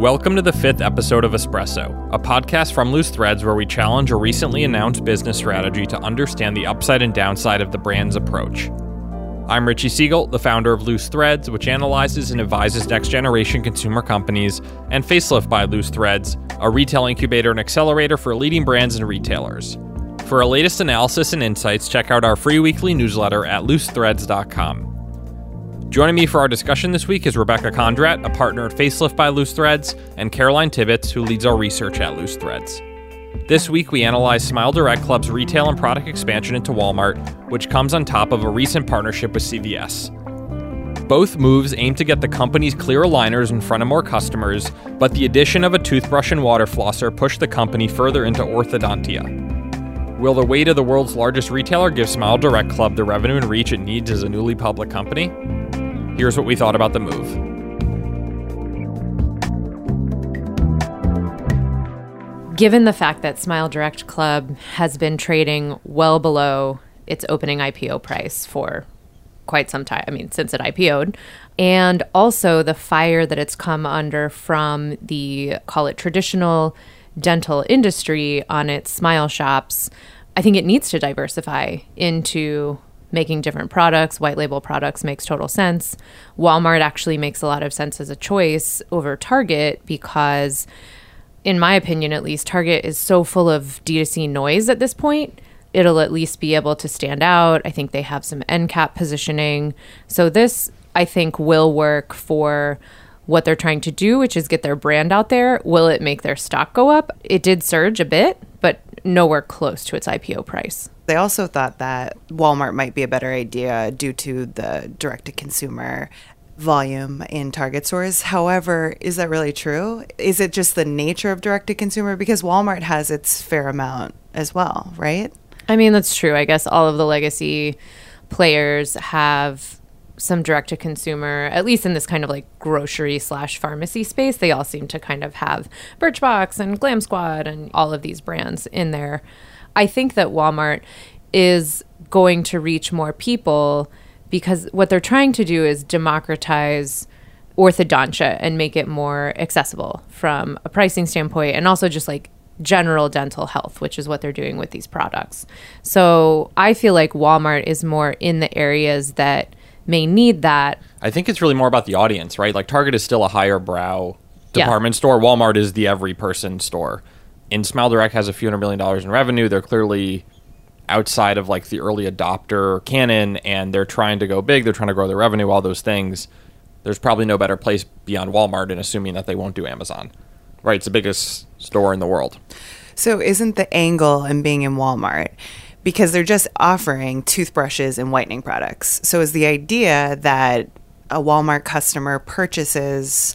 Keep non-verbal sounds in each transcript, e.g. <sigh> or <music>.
Welcome to the fifth episode of Espresso, a podcast from Loose Threads where we challenge a recently announced business strategy to understand the upside and downside of the brand's approach. I'm Richie Siegel, the founder of Loose Threads, which analyzes and advises next generation consumer companies, and Facelift by Loose Threads, a retail incubator and accelerator for leading brands and retailers. For our latest analysis and insights, check out our free weekly newsletter at loosethreads.com. Joining me for our discussion this week is Rebecca Kondrat, a partner at Facelift by Loose Threads, and Caroline Tibbetts, who leads our research at Loose Threads. This week, we analyze Smile Direct Club's retail and product expansion into Walmart, which comes on top of a recent partnership with CVS. Both moves aim to get the company's clear aligners in front of more customers, but the addition of a toothbrush and water flosser pushed the company further into orthodontia. Will the weight of the world's largest retailer give Smile Direct Club the revenue and reach it needs as a newly public company? Here's what we thought about the move. Given the fact that Smile Direct Club has been trading well below its opening IPO price for quite some time, I mean, since it IPO'd, and also the fire that it's come under from the, call it traditional dental industry on its smile shops, I think it needs to diversify into making different products, white label products makes total sense. Walmart actually makes a lot of sense as a choice over Target because, in my opinion at least, Target is so full of D2C noise at this point. It'll at least be able to stand out. I think they have some end cap positioning. So, this I think will work for what they're trying to do, which is get their brand out there. Will it make their stock go up? It did surge a bit, but nowhere close to its IPO price. They also thought that Walmart might be a better idea due to the direct to consumer volume in Target stores. However, is that really true? Is it just the nature of direct to consumer? Because Walmart has its fair amount as well, right? I mean, that's true. I guess all of the legacy players have some direct to consumer, at least in this kind of like grocery slash pharmacy space. They all seem to kind of have Birchbox and Glam Squad and all of these brands in there. I think that Walmart is going to reach more people because what they're trying to do is democratize orthodontia and make it more accessible from a pricing standpoint and also just like general dental health, which is what they're doing with these products. So I feel like Walmart is more in the areas that may need that. I think it's really more about the audience, right? Like Target is still a higher brow department yeah. store. Walmart is the every person store. And Smile Direct has a few hundred million dollars in revenue. They're clearly outside of like the early adopter canon and they're trying to go big, they're trying to grow their revenue, all those things. There's probably no better place beyond Walmart in assuming that they won't do Amazon. Right, it's the biggest store in the world. So isn't the angle in being in Walmart because they're just offering toothbrushes and whitening products. So is the idea that a Walmart customer purchases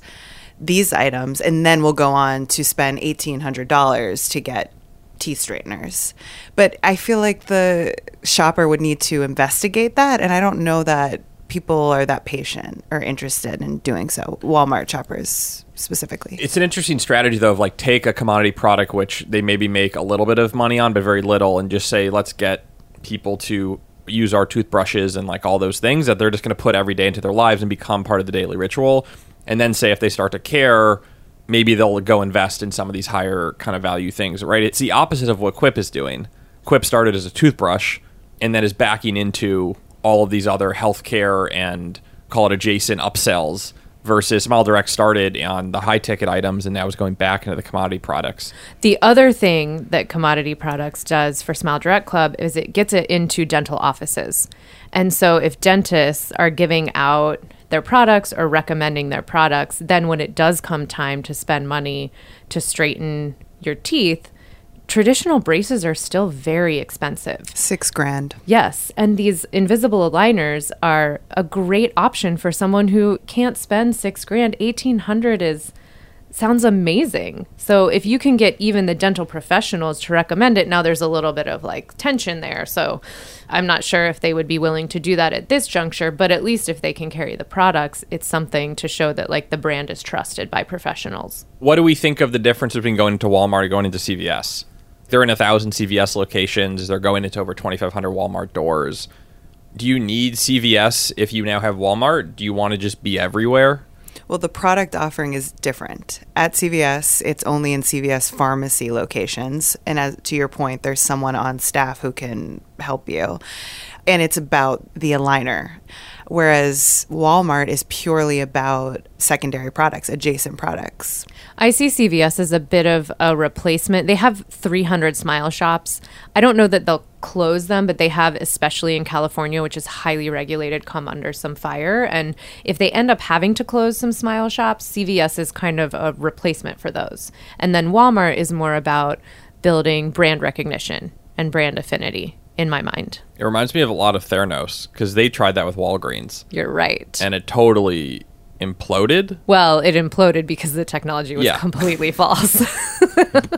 these items and then will go on to spend $1800 to get teeth straighteners. But I feel like the shopper would need to investigate that and I don't know that people are that patient or interested in doing so. Walmart shoppers specifically. It's an interesting strategy though of like take a commodity product which they maybe make a little bit of money on but very little and just say let's get people to use our toothbrushes and like all those things that they're just going to put every day into their lives and become part of the daily ritual. And then say if they start to care maybe they'll go invest in some of these higher kind of value things right? It's the opposite of what quip is doing. Quip started as a toothbrush and then is backing into all of these other healthcare and call it adjacent upsells versus Smile Direct started on the high ticket items and now is going back into the commodity products. The other thing that commodity products does for Smile Direct Club is it gets it into dental offices. And so if dentists are giving out their products or recommending their products, then when it does come time to spend money to straighten your teeth, traditional braces are still very expensive. Six grand. Yes. And these invisible aligners are a great option for someone who can't spend six grand. 1800 is sounds amazing. So if you can get even the dental professionals to recommend it, now there's a little bit of like tension there. So I'm not sure if they would be willing to do that at this juncture, but at least if they can carry the products, it's something to show that like the brand is trusted by professionals. What do we think of the difference between going into Walmart and going into CVS? They're in a thousand CVS locations. They're going into over 2,500 Walmart doors. Do you need CVS if you now have Walmart? Do you want to just be everywhere? Well, the product offering is different. At CVS, it's only in CVS pharmacy locations. And as to your point, there's someone on staff who can help you. And it's about the aligner. Whereas Walmart is purely about secondary products, adjacent products. I see CVS as a bit of a replacement. They have 300 smile shops. I don't know that they'll close them, but they have, especially in California, which is highly regulated, come under some fire. And if they end up having to close some smile shops, CVS is kind of a replacement for those. And then Walmart is more about building brand recognition and brand affinity in my mind. It reminds me of a lot of Theranos because they tried that with Walgreens You're right. and it totally imploded. well, it imploded because the technology was Yeah. completely <laughs> false.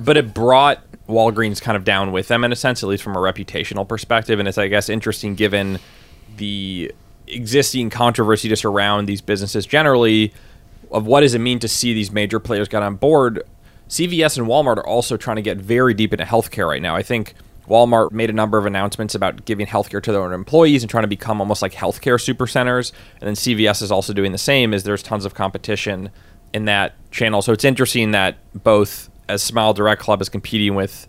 but it brought Walgreens kind of down with them in a sense, at least from a reputational perspective. And it's, I guess, interesting given the existing controversy just around these businesses generally of what does it mean to see these major players get on board. CVS and Walmart are also trying to get very deep into healthcare right now. I think Walmart made a number of announcements about giving healthcare to their own employees and trying to become almost like healthcare supercenters. And then CVS is also doing the same as there's tons of competition in that channel. So it's interesting that both as Smile Direct Club is competing with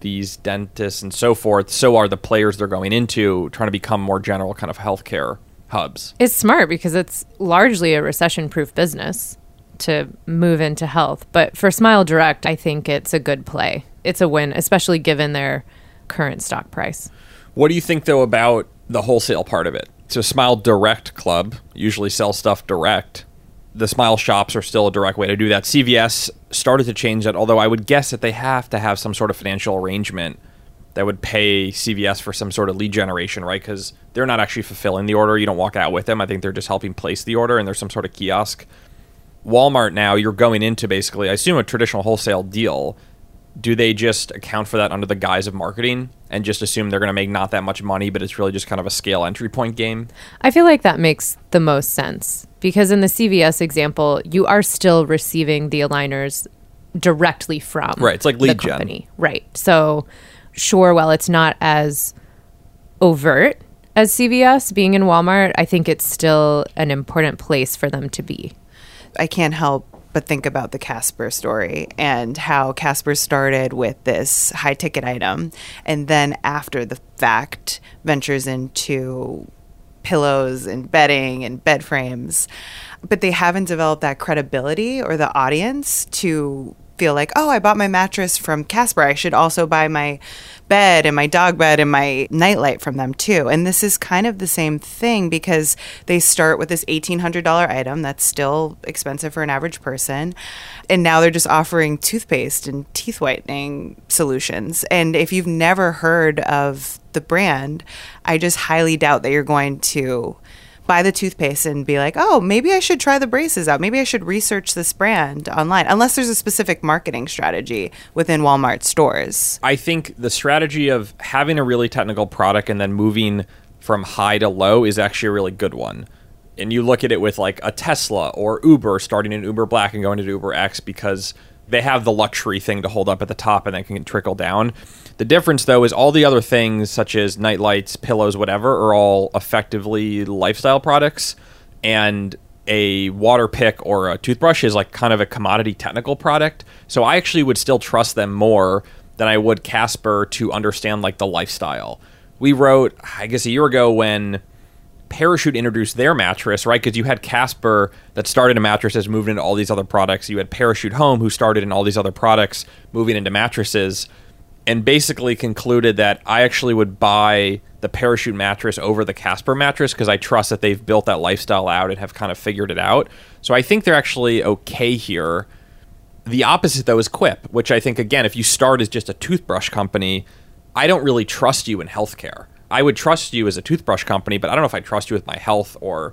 these dentists and so forth, so are the players they're going into trying to become more general kind of healthcare hubs. It's smart because it's largely a recession proof business to move into health. But for Smile Direct, I think it's a good play. It's a win, especially given their current stock price. What do you think though about the wholesale part of it? So Smile Direct Club usually sells stuff direct. The Smile shops are still a direct way to do that. CVS started to change that, although I would guess that they have to have some sort of financial arrangement that would pay CVS for some sort of lead generation, right? Because they're not actually fulfilling the order. You don't walk out with them. I think they're just helping place the order, and there's some sort of kiosk. Walmart now, you're going into basically, I assume, a traditional wholesale deal. Do they just account for that under the guise of marketing and just assume they're going to make not that much money, but it's really just kind of a scale entry point game? I feel like that makes the most sense because in the CVS example, you are still receiving the aligners directly from Right, it's like the lead gen. company. Right. So, sure, while it's not as overt as CVS being in Walmart, I think it's still an important place for them to be. I can't help but think about the Casper story and how Casper started with this high ticket item and then after the fact ventures into pillows and bedding and bed frames. But they haven't developed that credibility or the audience to feel like, oh, I bought my mattress from Casper. I should also buy my bed and my dog bed and my nightlight from them too. And this is kind of the same thing because they start with this $1,800 item that's still expensive for an average person. And now they're just offering toothpaste and teeth whitening solutions. And if you've never heard of the brand, I just highly doubt that you're going to buy the toothpaste and be like, oh, maybe I should try the braces out. Maybe I should research this brand online, unless there's a specific marketing strategy within Walmart stores. I think the strategy of having a really technical product and then moving from high to low is actually a really good one. And you look at it with like a Tesla or Uber starting in Uber Black and going to Uber X because they have the luxury thing to hold up at the top and then can trickle down. The difference though is all the other things such as night lights, pillows, whatever are all effectively lifestyle products and a water pick or a toothbrush is like kind of a commodity technical product. So I actually would still trust them more than I would Casper to understand like the lifestyle. We wrote, I guess, a year ago when Parachute introduced their mattress, right? Because you had Casper that started a mattress has moved into all these other products. You had Parachute Home who started in all these other products, moving into mattresses, and basically concluded that I actually would buy the Parachute mattress over the Casper mattress because I trust that they've built that lifestyle out and have kind of figured it out. So I think they're actually okay here. The opposite, though, is Quip, which I think, again, if you start as just a toothbrush company, I don't really trust you in healthcare. I would trust you as a toothbrush company, but I don't know if I trust you with my health or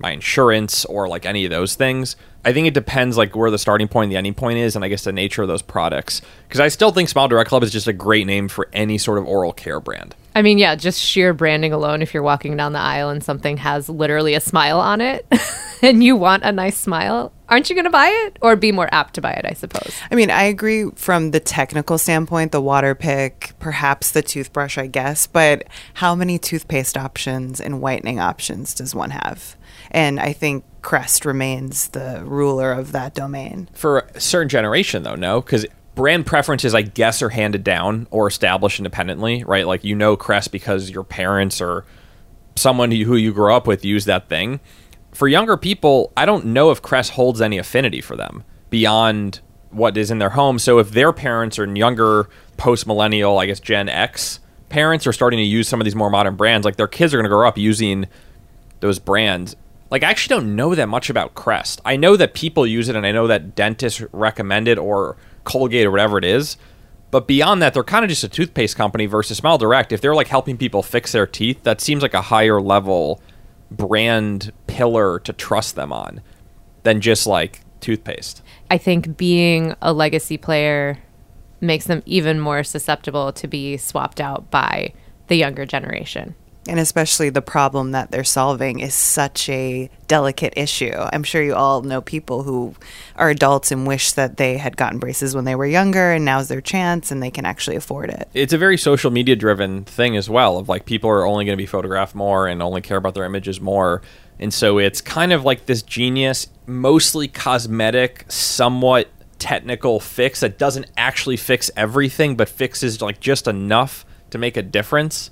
my insurance or like any of those things. I think it depends like where the starting point and the ending point is, and I guess the nature of those products. Because I still think Smile Direct Club is just a great name for any sort of oral care brand. I mean, yeah, just sheer branding alone, if you're walking down the aisle and something has literally a smile on it <laughs> and you want a nice smile, aren't you going to buy it or be more apt to buy it, I suppose? I mean, I agree from the technical standpoint, the water pick, perhaps the toothbrush, I guess, but how many toothpaste options and whitening options does one have? And I think Crest remains the ruler of that domain. For a certain generation, though, no, because brand preferences, I guess, are handed down or established independently, right? Like you know Crest because your parents or someone who you grew up with used that thing. For younger people, I don't know if Crest holds any affinity for them beyond what is in their home. So if their parents are younger, post millennial, I guess Gen X parents are starting to use some of these more modern brands, like their kids are going to grow up using those brands. Like I actually don't know that much about Crest. I know that people use it and I know that dentists recommend it or Colgate or whatever it is. But beyond that, they're kind of just a toothpaste company versus Smile Direct. If they're like helping people fix their teeth, that seems like a higher level brand pillar to trust them on than just like toothpaste. I think being a legacy player makes them even more susceptible to be swapped out by the younger generation. And especially the problem that they're solving is such a delicate issue. I'm sure you all know people who are adults and wish that they had gotten braces when they were younger and now's their chance and they can actually afford it. It's a very social media driven thing as well of like people are only going to be photographed more and only care about their images more. And so it's kind of like this genius, mostly cosmetic, somewhat technical fix that doesn't actually fix everything but fixes like just enough to make a difference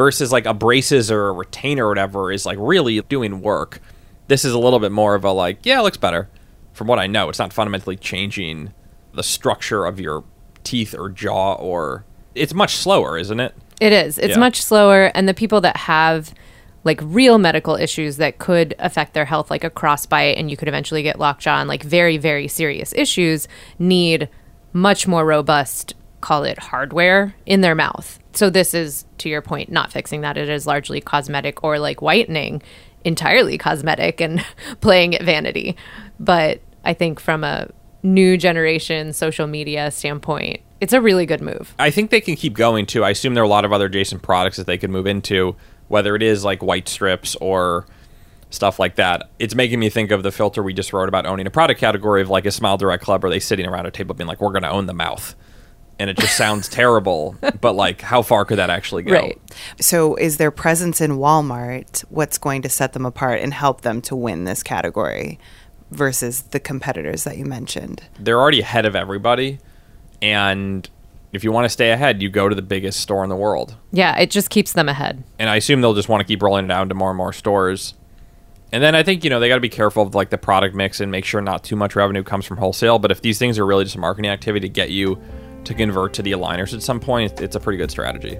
versus like a braces or a retainer or whatever is like really doing work. This is a little bit more of a like, yeah, it looks better. From what I know, it's not fundamentally changing the structure of your teeth or jaw or it's much slower, isn't it? It is. It's Yeah. much slower and the people that have like real medical issues that could affect their health like a crossbite and you could eventually get lockjaw and like very very serious issues need much more robust call it hardware in their mouth. So this is to your point not fixing that it is largely cosmetic or like whitening entirely cosmetic and <laughs> playing at vanity. But I think from a new generation social media standpoint, it's a really good move. I think they can keep going too. I assume there are a lot of other adjacent products that they could move into, whether it is like white strips or stuff like that. It's making me think of the filter we just wrote about owning a product category of like a Smile Direct Club. Are they sitting around a table being like, "We're going to own the mouth," and it just sounds terrible. But like, how far could that actually go? Right. So, is their presence in Walmart what's going to set them apart and help them to win this category versus the competitors that you mentioned? They're already ahead of everybody, and if you want to stay ahead, you go to the biggest store in the world. Yeah, it just keeps them ahead. and I assume they'll just want to keep rolling it out to more and more stores. And then I think you know they got to be careful of like the product mix and make sure not too much revenue comes from wholesale. But if these things are really just a marketing activity to get you to convert to the aligners at some point, it's- a pretty good strategy.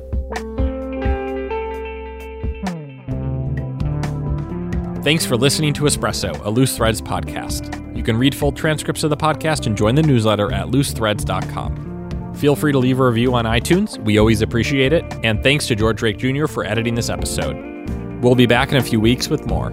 Thanks for listening to Espresso, a Loose Threads podcast. You can read full transcripts of the podcast and join the newsletter at loosethreads.com. Feel free to leave a review on iTunes. We always appreciate it. And thanks to George Drake Jr. for editing this episode. We'll be back in a few weeks with more.